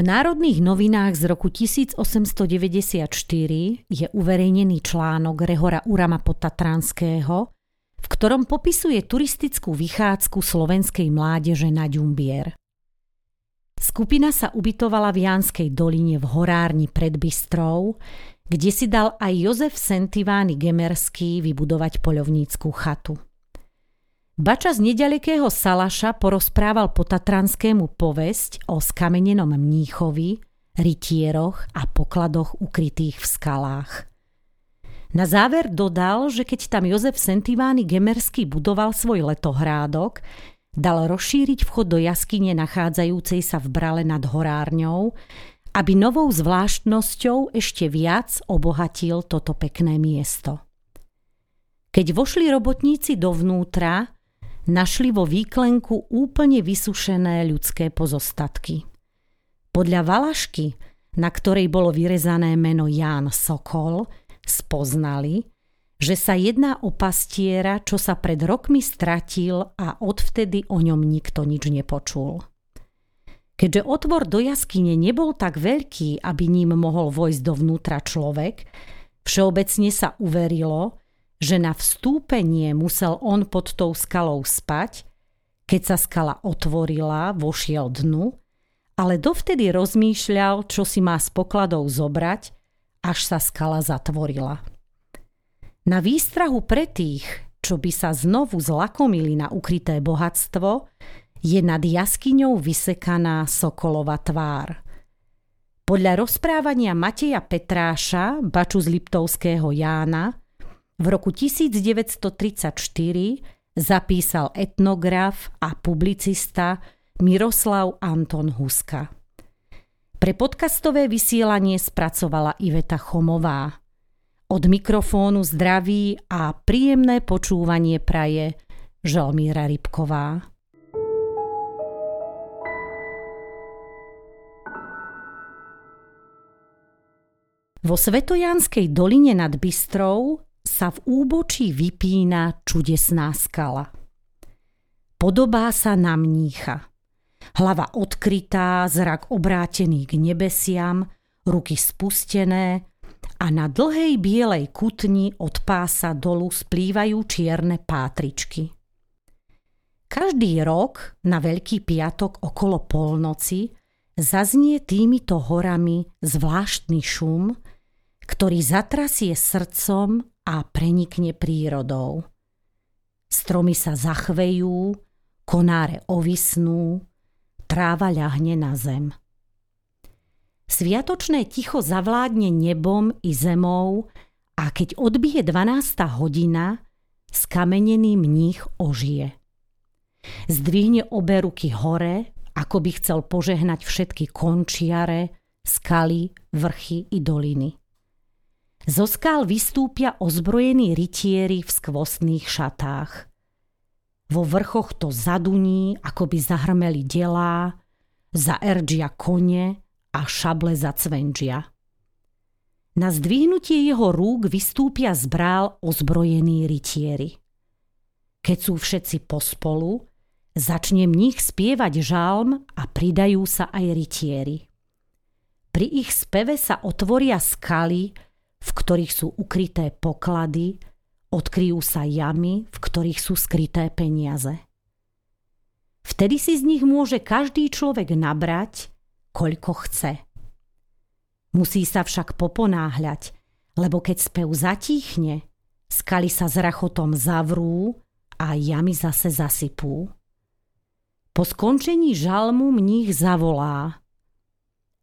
V Národných novinách z roku 1894 je uverejnený článok Rehora Urama Potatranského, v ktorom popisuje turistickú vychádzku slovenskej mládeže na Ďumbier. Skupina sa ubytovala v Janskej doline v horárni pred Bystrou, kde si dal aj Jozef Sentivány Gemerský vybudovať poľovníckú chatu. Bača z nedalekého Salaša porozprával potatranskému povesť o skamenenom mníchovi, rytieroch a pokladoch ukrytých v skalách. Na záver dodal, že keď tam Jozef Sentivány Gemerský budoval svoj letohrádok, dal rozšíriť vchod do jaskyne nachádzajúcej sa v brale nad horárňou, aby novou zvláštnosťou ešte viac obohatil toto pekné miesto. Keď vošli robotníci dovnútra, našli vo výklenku úplne vysušené ľudské pozostatky. Podľa valašky, na ktorej bolo vyrezané meno Ján Sokol, spoznali, že sa jedná o pastiera, čo sa pred rokmi stratil a odvtedy o ňom nikto nič nepočul. Keďže otvor do jaskyne nebol tak veľký, aby ním mohol vojsť dovnútra človek, všeobecne sa uverilo, že na vstúpenie musel on pod tou skalou spať, keď sa skala otvorila, vošiel dnu, ale dovtedy rozmýšľal, čo si má s pokladou zobrať, až sa skala zatvorila. Na výstrahu pre tých, čo by sa znovu zlakomili na ukryté bohatstvo, je nad jaskyňou vysekaná sokolova tvár. Podľa rozprávania Mateja Petráša, baču z Liptovského Jána, v roku 1934 zapísal etnograf a publicista Miroslav Anton Huska. Pre podcastové vysielanie spracovala Iveta Chomová. Od mikrofónu zdraví a príjemné počúvanie praje Žalmíra Rybková. Vo Svetojanskej doline nad Bystrou sa v úbočí vypína čudesná skala. Podobá sa na mnícha. Hlava odkrytá, zrak obrátený k nebesiam, ruky spustené a na dlhej bielej kutni od pása dolu splývajú čierne pátričky. Každý rok na Veľký piatok okolo polnoci zaznie týmito horami zvláštny šum, ktorý zatrasie srdcom a prenikne prírodou. Stromy sa zachvejú, konáre ovisnú, tráva ľahne na zem. Sviatočné ticho zavládne nebom i zemou a keď odbije 12. hodina, skamenený mních ožije. Zdvihne obe ruky hore, ako by chcel požehnať všetky končiare, skaly, vrchy i doliny. Zo skál vystúpia ozbrojení rytieri v skvostných šatách. Vo vrchoch to zaduní, ako by zahrmeli delá, zaerdžia kone a šable zacvenžia. Na zdvihnutie jeho rúk vystúpia z brál ozbrojení rytieri. Keď sú všetci pospolu, začne mních spievať žalm a pridajú sa aj rytieri. Pri ich speve sa otvoria skaly, v ktorých sú ukryté poklady, odkryjú sa jamy, v ktorých sú skryté peniaze. Vtedy si z nich môže každý človek nabrať, koľko chce. Musí sa však poponáhľať, lebo keď spev zatíchne, skaly sa s rachotom zavrú a jamy zase zasypú. Po skončení žalmu mních zavolá.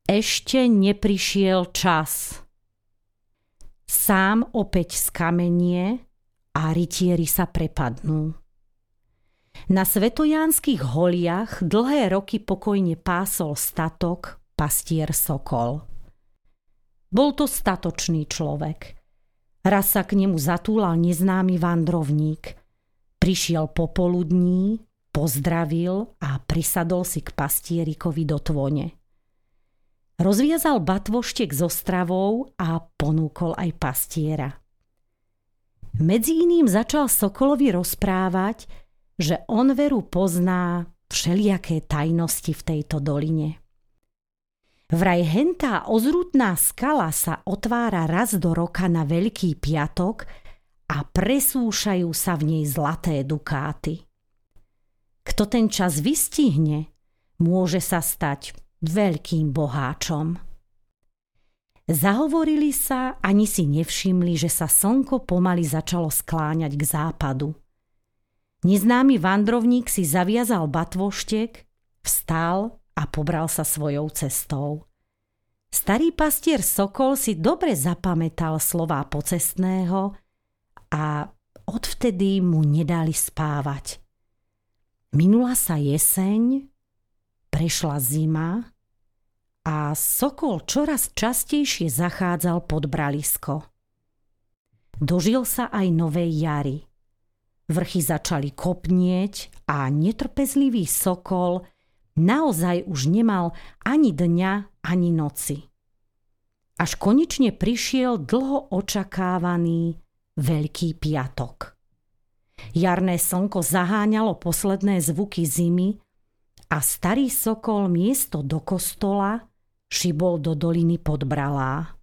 Ešte neprišiel čas sám opäť skamenie a rytieri sa prepadnú. Na svetojánskych holiach dlhé roky pokojne pásol statok pastier Sokol. Bol to statočný človek. Raz sa k nemu zatúlal neznámy vandrovník. Prišiel popoludní, pozdravil a prisadol si k pastierikovi do tvone. Rozviazal batvoštek so stravou a ponúkol aj pastiera. Medzi iným začal Sokolovi rozprávať, že on veru pozná všelijaké tajnosti v tejto doline. Vraj hentá ozrutná skala sa otvára raz do roka na Veľký piatok a presúšajú sa v nej zlaté dukáty. Kto ten čas vystihne, môže sa stať veľkým boháčom. Zahovorili sa, ani si nevšimli, že sa slnko pomaly začalo skláňať k západu. Neznámy vandrovník si zaviazal batvoštek, vstal a pobral sa svojou cestou. Starý pastier Sokol si dobre zapamätal slová pocestného a odvtedy mu nedali spávať. Minula sa jeseň, prešla zima a Sokol čoraz častejšie zachádzal pod bralisko. Dožil sa aj novej jary. Vrchy začali kopnieť a netrpezlivý Sokol – naozaj už nemal ani dňa, ani noci. Až konečne prišiel dlho očakávaný Veľký piatok. Jarné slnko zaháňalo posledné zvuky zimy a starý sokol miesto do kostola šibol do doliny podbralá.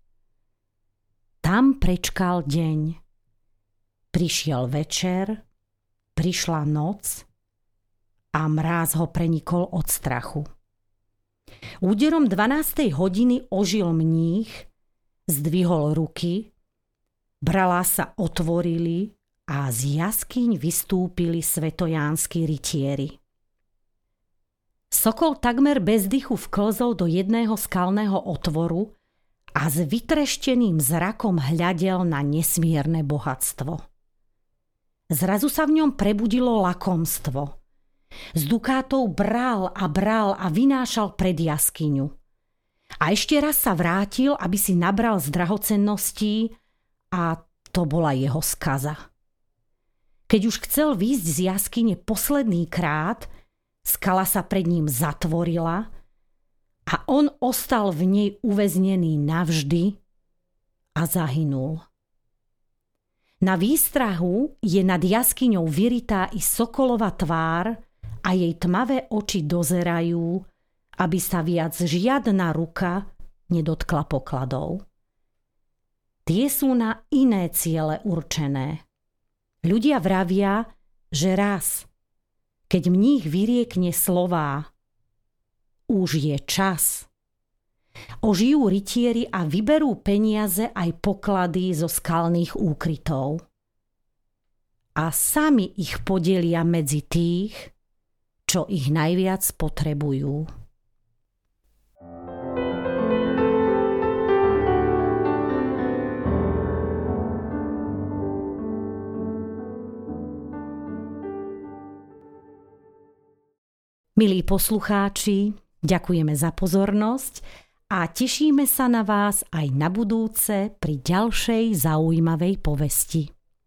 Tam prečkal deň. Prišiel večer, prišla noc a mráz ho prenikol od strachu. Úderom 12. hodiny ožil mních, zdvihol ruky, brala sa otvorili a z jaskyň vystúpili svetojánsky rytieri. Sokol takmer bez dychu vklzol do jedného skalného otvoru a s vytrešteným zrakom hľadel na nesmierne bohatstvo. Zrazu sa v ňom prebudilo lakomstvo – z dukátov bral a bral a vynášal pred jaskyňu. A ešte raz sa vrátil, aby si nabral z drahocenností a to bola jeho skaza. Keď už chcel výjsť z jaskyne posledný krát, skala sa pred ním zatvorila a on ostal v nej uväznený navždy a zahynul. Na výstrahu je nad jaskyňou vyritá i sokolova tvár, a jej tmavé oči dozerajú, aby sa viac žiadna ruka nedotkla pokladov. Tie sú na iné ciele určené. Ľudia vravia, že raz, keď mních vyriekne slová už je čas, ožijú rytieri a vyberú peniaze aj poklady zo skalných úkrytov. A sami ich podelia medzi tých, čo ich najviac potrebujú. Milí poslucháči, ďakujeme za pozornosť a tešíme sa na vás aj na budúce pri ďalšej zaujímavej povesti.